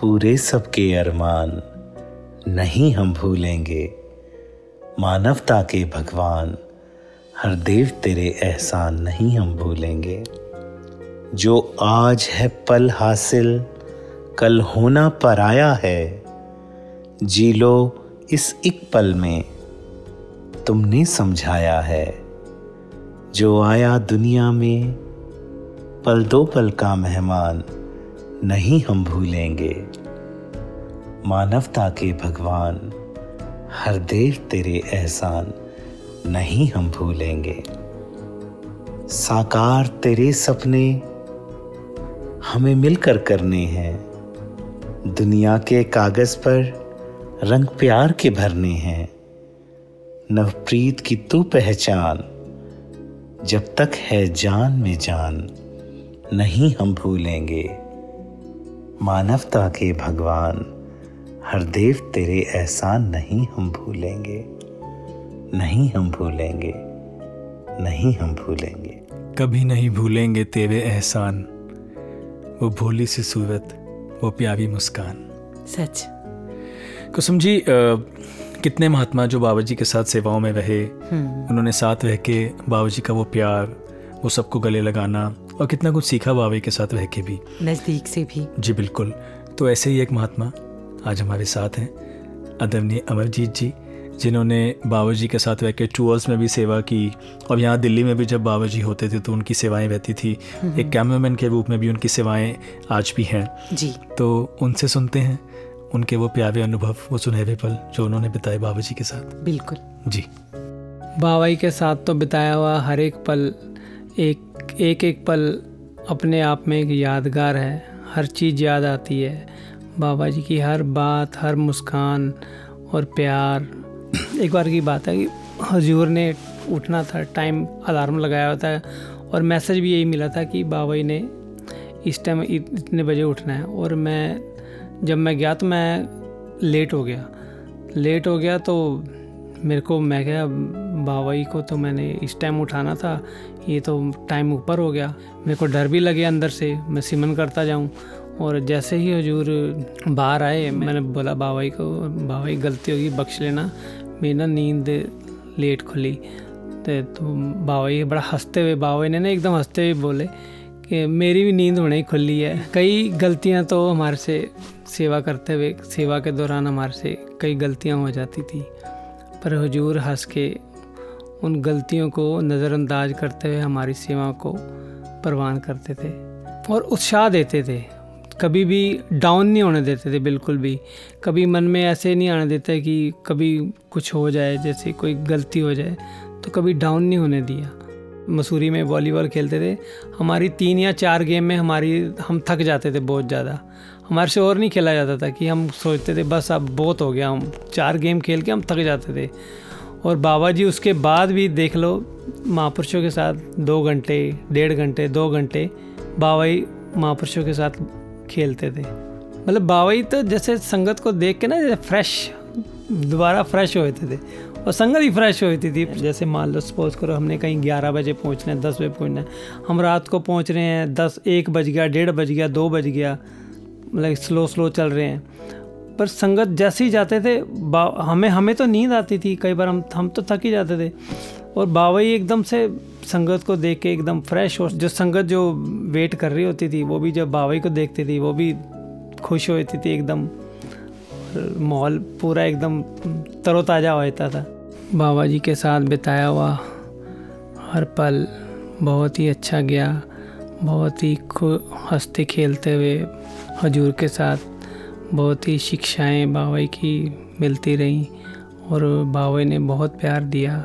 पूरे सबके अरमान नहीं हम भूलेंगे। मानवता के भगवान, हर देव तेरे एहसान नहीं हम भूलेंगे। जो आज है पल हासिल कल होना पर आया है। जी लो इस एक पल में। तुमने समझाया है। जो आया दुनिया में, पल दो पल का मेहमान नहीं हम भूलेंगे। मानवता के भगवान, हर देव तेरे एहसान नहीं हम भूलेंगे। साकार तेरे सपने हमें मिलकर करने हैं। दुनिया के कागज़ पर रंग प्यार के भरने हैं। नवप्रीत की तू पहचान, जब तक है जान में जान, नहीं हम भूलेंगे। मानवता के भगवान, हर देव तेरे एहसान नहीं हम भूलेंगे। नहीं हम भूलेंगे, नहीं हम भूलेंगे। कभी नहीं भूलेंगे तेरे एहसान, वो भोली सी सूरत। वो प्यारी मुस्कान। सच। कुसुम जी आ, कितने महात्मा जो बाबा जी के साथ सेवाओं में रहे उन्होंने साथ रह के बाबा जी का वो प्यार वो सबको गले लगाना और कितना कुछ सीखा बाबा के साथ रह के भी। नज़दीक से भी। जी बिल्कुल। तो ऐसे ही एक महात्मा आज हमारे साथ हैं। अदरणीय अमरजीत जी जिन्होंने बाबा जी के साथ रह के टूर्स में भी सेवा की। और यहाँ दिल्ली में भी जब बाबा जी होते थे तो उनकी सेवाएँ रहती थी। एक कैमरामैन के रूप में भी उनकी सेवाएँ आज भी हैं। जी। तो उनसे सुनते हैं उनके वो प्यारे अनुभव वो सुनहरे पल जो उन्होंने बिताए बाबा जी के साथ। बिल्कुल। जी। बाबाई के साथ तो बिताया हुआ हर एक पल एक एक एक पल अपने आप में एक यादगार है। हर चीज़ याद आती है। बाबा जी की हर बात हर मुस्कान और प्यार एक बार की बात है कि हजूर ने उठना था टाइम अलार्म लगाया हुआ था और मैसेज भी यही मिला था कि बाबाई ने इस टाइम इतने बजे उठना है और मैं, जब मैं गया तो मैं लेट हो गया। लेट हो गया तो मेरे को, मैं क्या बाबाई को तो मैंने इस टाइम उठाना था, ये तो टाइम ऊपर हो गया। मेरे को डर भी लगे अंदर से, मैं सिमन करता जाऊँ और जैसे ही हजूर बाहर आए, मैंने बोला बाबाई को, बाबा जी गलती होगी, बख्श लेना। मेरी ना नींद लेट खुली, ते तो बाबा जी बड़ा हँसते हुए, बाबा ने ना एकदम हँसते हुए बोले कि मेरी भी नींद होने ही खुली है। कई गलतियाँ तो हमारे से सेवा करते हुए, सेवा के दौरान हमारे से कई गलतियाँ हो जाती थी, पर हुजूर हंस के उन गलतियों को नज़रअंदाज करते हुए हमारी सेवा को परवान करते थे और उत्साह देते थे। कभी भी डाउन नहीं होने देते थे, बिल्कुल भी। कभी मन में ऐसे नहीं आने देते कि कभी कुछ हो जाए, जैसे कोई गलती हो जाए तो कभी डाउन नहीं होने दिया। मसूरी में वॉलीबॉल खेलते थे। हमारी तीन या चार गेम में हमारी, हम थक जाते थे बहुत ज़्यादा। हमारे से और नहीं खेला जाता था कि हम सोचते थे, बस अब बहुत हो गया, हम चार गेम खेल के हम थक जाते थे। और बाबा जी उसके बाद भी देख लो, महापुरुषों के साथ दो घंटे, डेढ़ घंटे, दो घंटे, बाबा जी महापुरुषों के साथ खेलते थे। मतलब जी तो जैसे संगत को देख के ना, जैसे फ्रेश दोबारा फ्रेश होते थे। और संगत ही फ्रेश होती थी। जैसे मान लो सपोज़ करो हमने कहीं ग्यारह बजे पहुँचना है, दस बजे पहुँचना है। हम रात को पहुँच रहे हैं, दस, एक बज गया, डेढ़ बज गया, दो बज गया। मतलब स्लो स्लो चल रहे हैं। पर संगत जैसे ही जाते थे हमें हमें तो नींद आती थी। कई बार हम हम तो थक ही जाते थे। और बाबा ही एकदम से संगत को देख के एकदम फ्रेश और जो संगत जो वेट कर रही होती थी, वो भी जब बाबा को देखती थी, वो भी खुश होती थी एकदम। माहौल पूरा एकदम तरोताज़ा हो जाता था। बाबा जी के साथ बिताया हुआ हर पल बहुत ही अच्छा गया, बहुत ही हँसते खेलते हुए हजूर के साथ बहुत ही शिक्षाएँ बाबा की मिलती रहीं और बाबा ने बहुत प्यार दिया।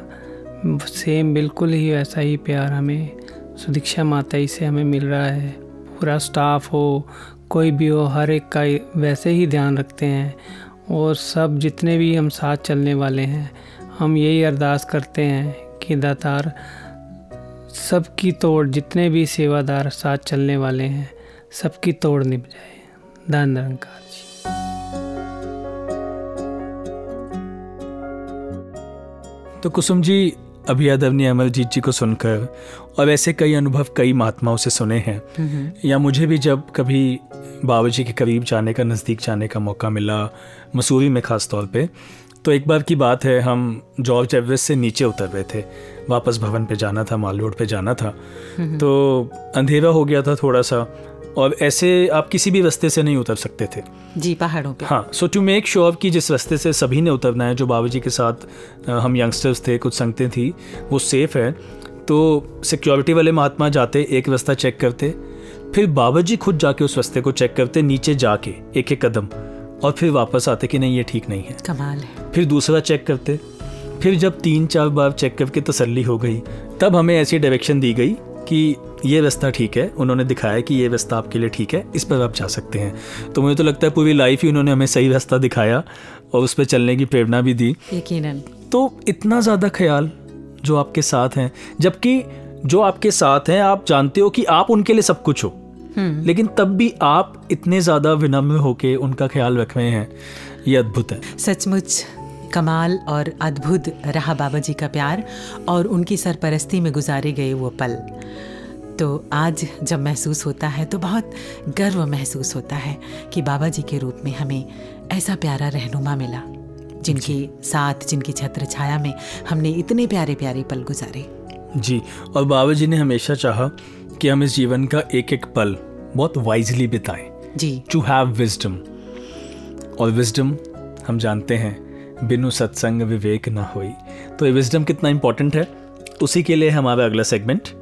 सेम बिल्कुल ही वैसा ही प्यार हमें, सुदीक्षा माता ही से हमें मिल रहा है। पूरा स्टाफ हो, कोई भी हो, हर एक का वैसे ही ध्यान रखते हैं। और सब जितने भी हम साथ चलने वाले हैं, हम यही अरदास करते हैं कि दातार, सबकी तोड़, जितने भी सेवादार साथ चलने वाले हैं, सबकी तोड़ निभ जाए धन निरंकार तो कुसुम जी अभी आदरणीय अमरजीत जी को सुनकर और ऐसे कई अनुभव कई महात्माओं से सुने हैं। या मुझे भी जब कभी बाबा जी के करीब जाने का नज़दीक जाने का मौका मिला मसूरी में ख़ास तौर पे तो एक बार की बात है हम जॉर्ज एवरेस्ट से नीचे उतर रहे थे। वापस भवन पे जाना था माल रोड पे जाना था। तो अंधेरा हो गया था थोड़ा सा और ऐसे आप किसी भी रास्ते से नहीं उतर सकते थे। जी पहाड़ों पे। हाँ सो टू मेक श्योर कि जिस रास्ते से सभी ने उतरना है जो बाबा जी के साथ हम यंगस्टर्स थे कुछ संगतें थी वो सेफ़ है। तो सिक्योरिटी वाले महात्मा जाते एक रास्ता चेक करते फिर बाबा जी खुद जाके उस रास्ते को चेक करते नीचे जाके एक एक कदम और फिर वापस आते कि नहीं ये ठीक नहीं है। कमाल है। फिर दूसरा चेक करते फिर जब तीन चार बार चेक करके तसल्ली हो गई तब हमें ऐसी डायरेक्शन दी गई कि ये रास्ता ठीक है। उन्होंने दिखाया कि ये रास्ता आपके लिए ठीक है। इस पर आप जा सकते हैं। तो मुझे तो लगता है पूरी लाइफ ही उन्होंने हमें सही रास्ता दिखाया और उस पर चलने की प्रेरणा भी दी। यकीनन। तो इतना ज़्यादा ख्याल जो आपके साथ हैं जबकि जो आपके साथ हैं आप जानते हो कि आप उनके लिए सब कुछ हो। लेकिन तब भी आप इतने ज़्यादा विनम्र होके उनका ख्याल रख रहे हैं। ये अद्भुत है। सचमुच कमाल और अद्भुत रहा बाबा जी का प्यार और उनकी सरपरस्ती में गुजारे गए वो पल। तो आज जब महसूस होता है तो बहुत गर्व महसूस होता है कि बाबा जी के रूप में हमें ऐसा प्यारा रहनुमा मिला जिनके साथ जिनकी छत्र छाया में हमने इतने प्यारे प्यारे पल गुजारे। जी और बाबा जी ने हमेशा चाहा कि हम इस जीवन का एक एक पल बहुत वाइजली बिताएँ। जी। टू हैव विजडम और विजडम हम जानते हैं बिनु सत्संग विवेक ना होई। तो ये विजडम कितना इंपॉर्टेंट है? उसी के लिए हमारा अगला सेगमेंट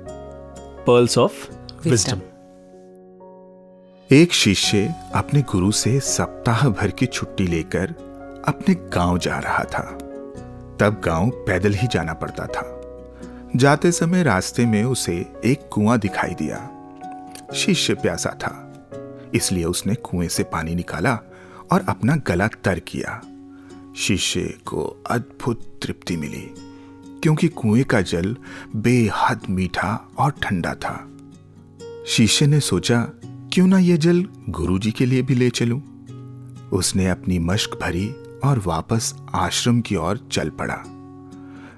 पर्ल्स ऑफ़ विजडम एक शिष्य अपने गुरु से सप्ताह भर की छुट्टी लेकर अपने गाँव जा रहा था। तब गाँव पैदल ही जाना पड़ता था। जाते समय रास्ते में उसे एक कुआँ दिखाई दिया। शिष्य प्यासा था, इसलिए उसने कुएँ से पानी निकाला और अपना गला तर किया। शिष्य को अद्भुत तृप्ति मिली। क्योंकि कुएँ का जल बेहद मीठा और ठंडा था। शिष्य ने सोचा, क्यों ना यह जल गुरुजी के लिए भी ले चलूँ? उसने अपनी मश्क भरी और वापस आश्रम की ओर चल पड़ा।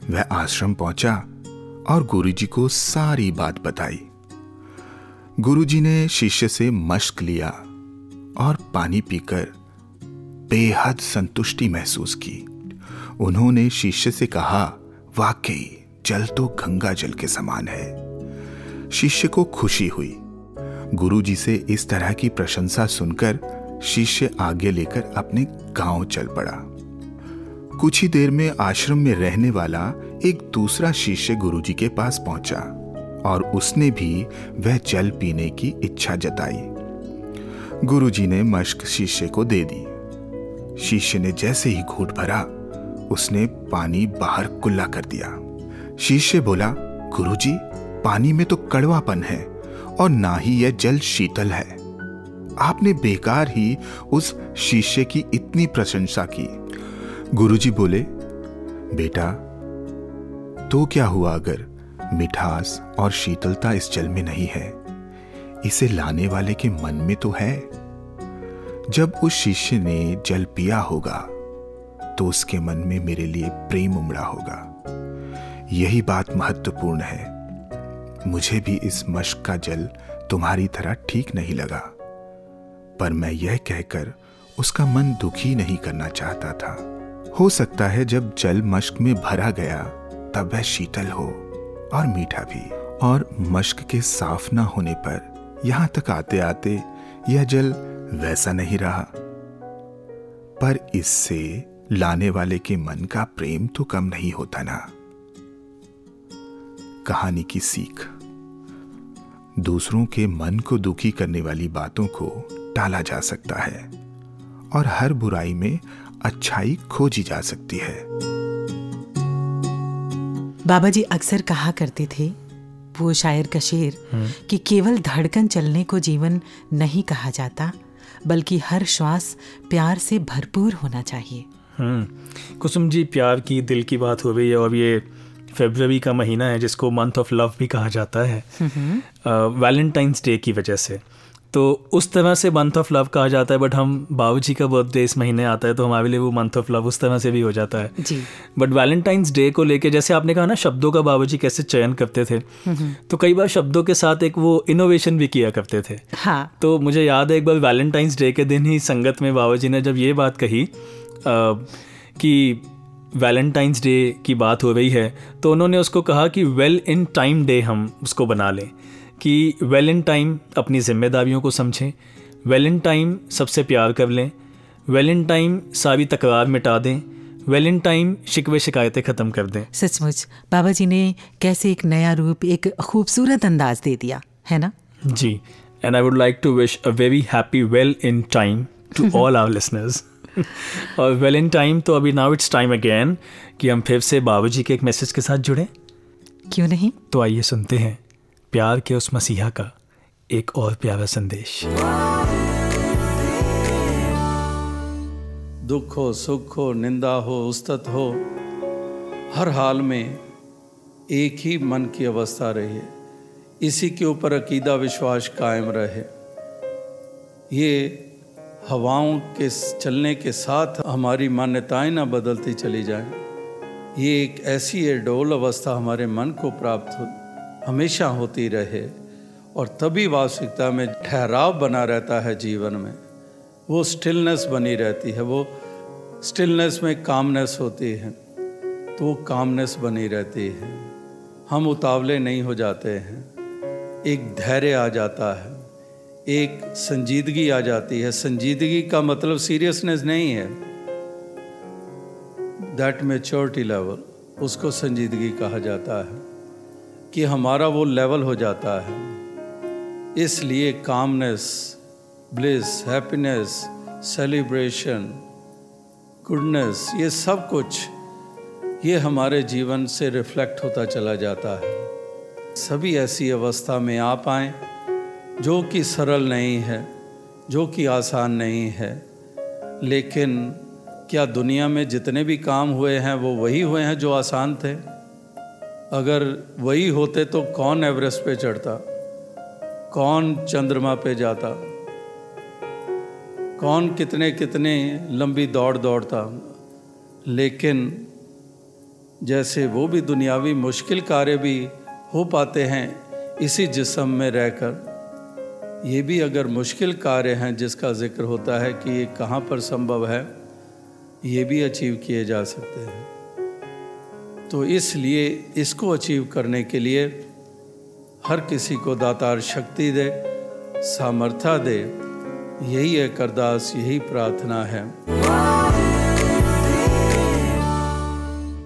वह आश्रम पहुँचा और गुरुजी को सारी बात बताई। गुरुजी ने शिष्य से मश्क लिया और पानी पीकर बेहद संतुष्टि महसूस की। उन्होंने शिष्य से कहा वाकई जल तो गंगा जल के समान है। शिष्य को खुशी हुई। गुरुजी से इस तरह की प्रशंसा सुनकर शिष्य आगे लेकर अपने गाँव चल पड़ा। कुछ ही देर में आश्रम में रहने वाला एक दूसरा शिष्य गुरुजी के पास पहुँचा और उसने भी वह जल पीने की इच्छा जताई। गुरुजी ने मश्क शिष्य को दे दी। शिष्य ने जैसे ही घूट भरा उसने पानी बाहर कुल्ला कर दिया। शिष्य बोला, गुरुजी, पानी में तो कड़वापन है और ना ही यह जल शीतल है। आपने बेकार ही उस शिष्य की इतनी प्रशंसा की। गुरुजी बोले, बेटा तो क्या हुआ अगर मिठास और शीतलता इस जल में नहीं है? इसे लाने वाले के मन में तो है। जब उस शिष्य ने जल पिया होगा तो उसके मन में मेरे लिए प्रेम उमड़ा होगा। यही बात महत्वपूर्ण है। मुझे भी इस मश्क का जल तुम्हारी तरह ठीक नहीं लगा। पर मैं यह कहकर उसका मन दुखी नहीं करना चाहता था। हो सकता है जब जल मश्क में भरा गया, तब वह शीतल हो और मीठा भी। और मश्क के साफ़ ना होने पर यहाँ तक आते आते यह जल वैसा नहीं रहा। पर इससे लाने वाले के मन का प्रेम तो कम नहीं होता ना। कहानी की सीख। दूसरों के मन को दुखी करने वाली बातों को टाला जा सकता है और हर बुराई में अच्छाई खोजी जा सकती है। बाबा जी अक्सर कहा करते थे वो शायर का शेर कि केवल धड़कन चलने को जीवन नहीं कहा जाता बल्कि हर श्वास प्यार से भरपूर होना चाहिए। हम्म कुसुम जी प्यार की दिल की बात हो रही है और ये फेबररी का महीना है जिसको मंथ ऑफ़ लव भी कहा जाता है। वैलेंटाइंस डे की वजह से। तो उस तरह से मंथ ऑफ़ लव कहा जाता है बट हम बाबू जी का बर्थडे इस महीने आता है तो हमारे लिए वो मंथ ऑफ़ लव उस तरह से भी हो जाता है। जी। बट वैलेंटाइंस डे को लेके जैसे आपने कहा ना शब्दों का बाबू जी कैसे चयन करते थे तो कई बार शब्दों के साथ एक वो इनोवेशन भी किया करते थे। हाँ। तो मुझे याद है एक बार वैलेंटाइंस डे के दिन ही संगत में बाबा जी ने जब ये बात कही कि वैलेंटाइंस डे की बात हो रही है तो उन्होंने उसको कहा कि वेल इन टाइम डे हम उसको बना लें कि वेल इन टाइम अपनी जिम्मेदारियों को समझें वेल इन टाइम सबसे प्यार कर लें वेल इन टाइम सारी तकरार मिटा दें वेल इन टाइम शिकवे शिकायतें ख़त्म कर दें सचमुच बाबा जी ने कैसे एक नया रूप एक खूबसूरत अंदाज दे दिया है ना जी and I would like to wish a very happy well in time to all our listeners. और वेल इन टाइम तो अभी नाउ इट्स टाइम अगेन कि हम फिर से बाबू जी के एक मैसेज के साथ जुड़े। क्यों नहीं? तो आइए सुनते हैं प्यार के उस मसीहा का एक और प्यारा संदेश। दुख हो सुख हो निंदा हो उस्तत हो हर हाल में एक ही मन की अवस्था रहे। इसी के ऊपर अकीदा विश्वास कायम रहे। ये हवाओं के चलने के साथ हमारी मान्यताएँ ना बदलती चली जाएँ। ये एक ऐसी डोल अवस्था हमारे मन को प्राप्त हो, हमेशा होती रहे और तभी वास्तविकता में ठहराव बना रहता है जीवन में। वो स्टिलनेस बनी रहती है, वो स्टिलनेस में कामनेस होती है तो वो कामनेस बनी रहती है। हम उतावले नहीं हो जाते हैं, एक धैर्य आ जाता है। एक संजीदगी आ जाती है। संजीदगी का मतलब सीरियसनेस नहीं है। दैट मेच्योरिटी लेवल उसको संजीदगी कहा जाता है। कि हमारा वो लेवल हो जाता है। इसलिए calmness bliss happiness celebration goodness ये सब कुछ, ये हमारे जीवन से रिफ्लेक्ट होता चला जाता है। सभी ऐसी अवस्था में आ पाए जो कि सरल नहीं है, जो कि आसान नहीं है, लेकिन क्या दुनिया में जितने भी काम हुए हैं, वो वही हुए हैं जो आसान थे? अगर वही होते तो कौन एवरेस्ट पे चढ़ता? कौन चंद्रमा पे जाता? कौन कितने कितने लंबी दौड़ दौड़ता? लेकिन जैसे वो भी दुनियावी मुश्किल कार्य भी हो पाते हैं, इसी जिसम में रहकर। ये भी अगर मुश्किल कार्य हैं जिसका ज़िक्र होता है कि ये कहाँ पर संभव है ये भी अचीव किए जा सकते हैं। तो इसलिए इसको अचीव करने के लिए हर किसी को दातार शक्ति दे सामर्थ्य दे यही एक अरदास यही प्रार्थना है।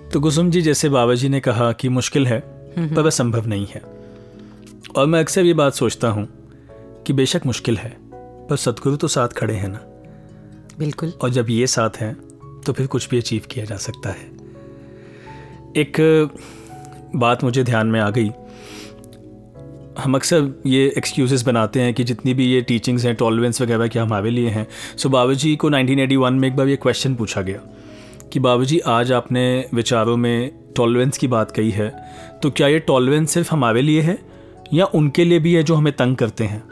तो कुसुम जी जैसे बाबा जी ने कहा कि मुश्किल है पर वह संभव नहीं है। और मैं अक्सर ये बात सोचता हूँ कि बेशक मुश्किल है पर सदगुरु तो साथ खड़े हैं ना। बिल्कुल। और जब ये साथ हैं तो फिर कुछ भी अचीव किया जा सकता है। एक बात मुझे ध्यान में आ गई। हम अक्सर ये एक्सक्यूज़ेस बनाते हैं कि जितनी भी ये टीचिंग्स हैं टॉलरेंस वगैरह के हमारे लिए हैं। सो बाबा जी को 1981 में एक बार ये क्वेश्चन पूछा गया कि बाबा जी आज आपने विचारों में टॉलरेंस की बात कही है तो क्या ये टॉलरेंस सिर्फ़ हमारे लिए है या उनके लिए भी है जो हमें तंग करते हैं?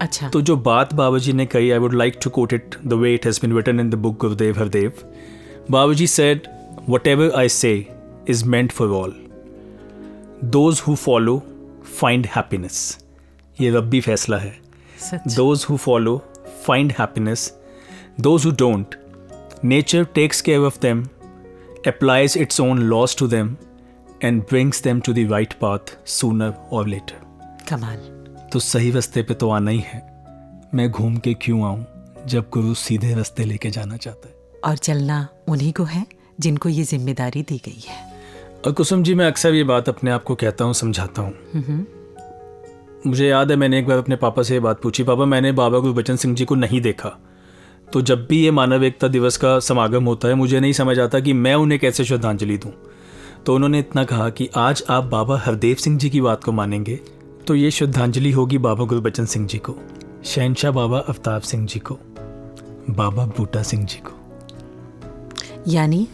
अच्छा। तो जो बात बाबा जी ने कही I would like to quote it the way it has been written in the book Gurudev Hardev Baba ji said whatever I say is meant for all those who follow find happiness ये रब्बी फैसला है। Those who follow find happiness those who don't nature takes care of them applies its own laws to them and brings them to the right path sooner or later. कमाल तो सही रास्ते पे तो आना ही है। मैं घूम के क्यों आऊँ जब गुरु सीधे रास्ते लेके जाना चाहता है? और चलना उन्हीं को है जिनको ये ज़िम्मेदारी दी गई है। और कुसुम जी मैं अक्सर ये बात अपने आप को कहता हूँ समझाता हूँ। मुझे याद है मैंने एक बार अपने पापा से ये बात पूछी पापा मैंने बाबा गुरबचन सिंह जी को नहीं देखा। तो जब भी ये मानव एकता दिवस का समागम होता है मुझे नहीं समझ आता कि मैं उन्हें कैसे श्रद्धांजलि दूँ। तो उन्होंने इतना कहा कि आज आप बाबा हरदेव सिंह जी की बात को मानेंगे तो ये श्रद्धांजलि होगी बाबा गुरबचन सिंह जी को, शहनशाह बाबा अवताब सिंह जी को, बाबा बूटा सिंह जी को। यानी,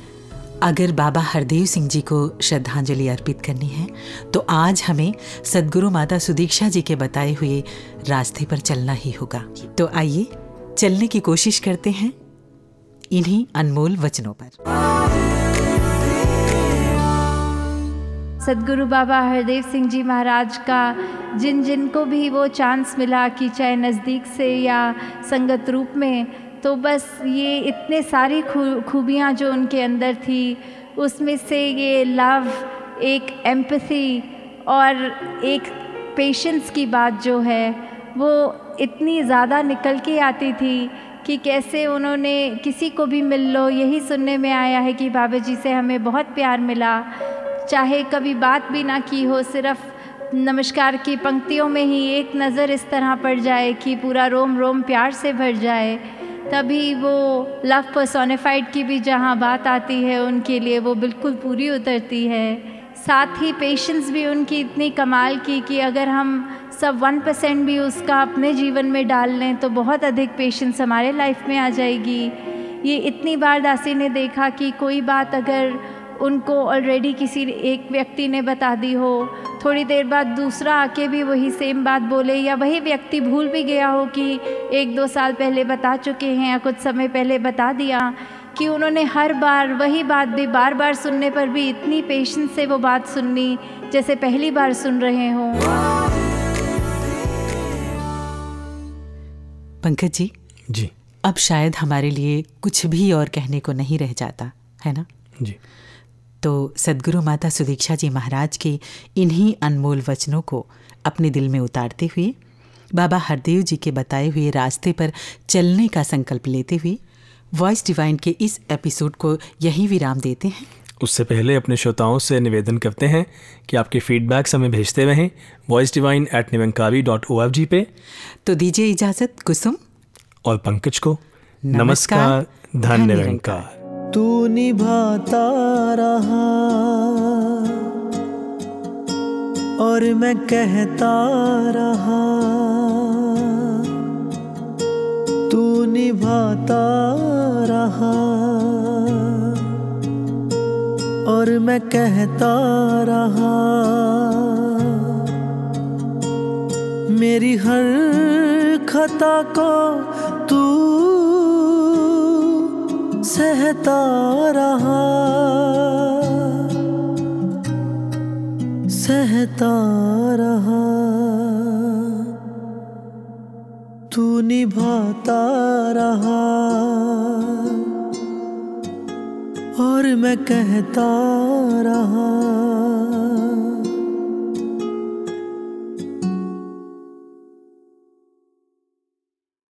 अगर बाबा हरदेव सिंह जी को श्रद्धांजलि अर्पित करनी है तो आज हमें सदगुरु माता सुदीक्षा जी के बताए हुए रास्ते पर चलना ही होगा। तो आइए, चलने की कोशिश करते हैं इन्हीं अनमोल वचनों पर। सदगुरु बाबा हरदेव सिंह जी महाराज का, जिन जिन को भी वो चांस मिला कि चाहे नज़दीक से या संगत रूप में तो बस ये इतने सारी खूबियाँ जो उनके अंदर थी, उसमें से ये लव एक एम्पथी और एक पेशेंस की बात जो है, वो इतनी ज़्यादा निकल के आती थी कि कैसे उन्होंने किसी को भी मिल लो। यही सुनने में आया है कि बाबा जी से हमें बहुत प्यार मिला। चाहे कभी बात भी ना की हो, सिर्फ़ नमस्कार की पंक्तियों में ही एक नज़र इस तरह पड़ जाए कि पूरा रोम रोम प्यार से भर जाए, तभी वो लव पर्सोनिफाइड की भी जहाँ बात आती है, उनके लिए वो बिल्कुल पूरी उतरती है। साथ ही पेशेंस भी उनकी इतनी कमाल की कि अगर हम सब वन परसेंट भी उसका अपने जीवन में डाल लें तो बहुत अधिक पेशेंस हमारे लाइफ में आ जाएगी। ये इतनी बार दासी ने देखा कि कोई बात अगर उनको ऑलरेडी किसी एक व्यक्ति ने बता दी हो। थोड़ी देर बाद दूसरा आके भी वही सेम बात बोले या वही व्यक्ति भूल भी गया हो कि एक दो साल पहले बता चुके हैं या कुछ समय पहले बता दिया कि उन्होंने हर बार वही बात भी बार बार सुनने पर भी इतनी पेशेंस से वो बात सुननी जैसे पहली बार सुन रहे हों। पंकज जी जी। अब शायद हमारे लिए कुछ भी और कहने को नहीं रह जाता है ना? जी। तो सदगुरु माता सुदीक्षा जी महाराज के इन्हीं अनमोल वचनों को अपने दिल में उतारते हुए बाबा हरदेव जी के बताए हुए रास्ते पर चलने का संकल्प लेते हुए वॉइस डिवाइन के इस एपिसोड को यहीं विराम देते हैं। उससे पहले अपने श्रोताओं से निवेदन करते हैं कि आपके फीडबैक्स हमें भेजते रहें voice divine at Nirankari dot ओ जी पे। तो दीजिए इजाज़त कुसुम। और पंकज को नमस्कार, धन निरंकार तू निभाता रहा। और मैं कहता रहा। तू निभाता रहा। और मैं कहता रहा। मेरी हर खता को तू सहता रहा। सहता रहा। तू निभाता रहा। और मैं कहता रहा।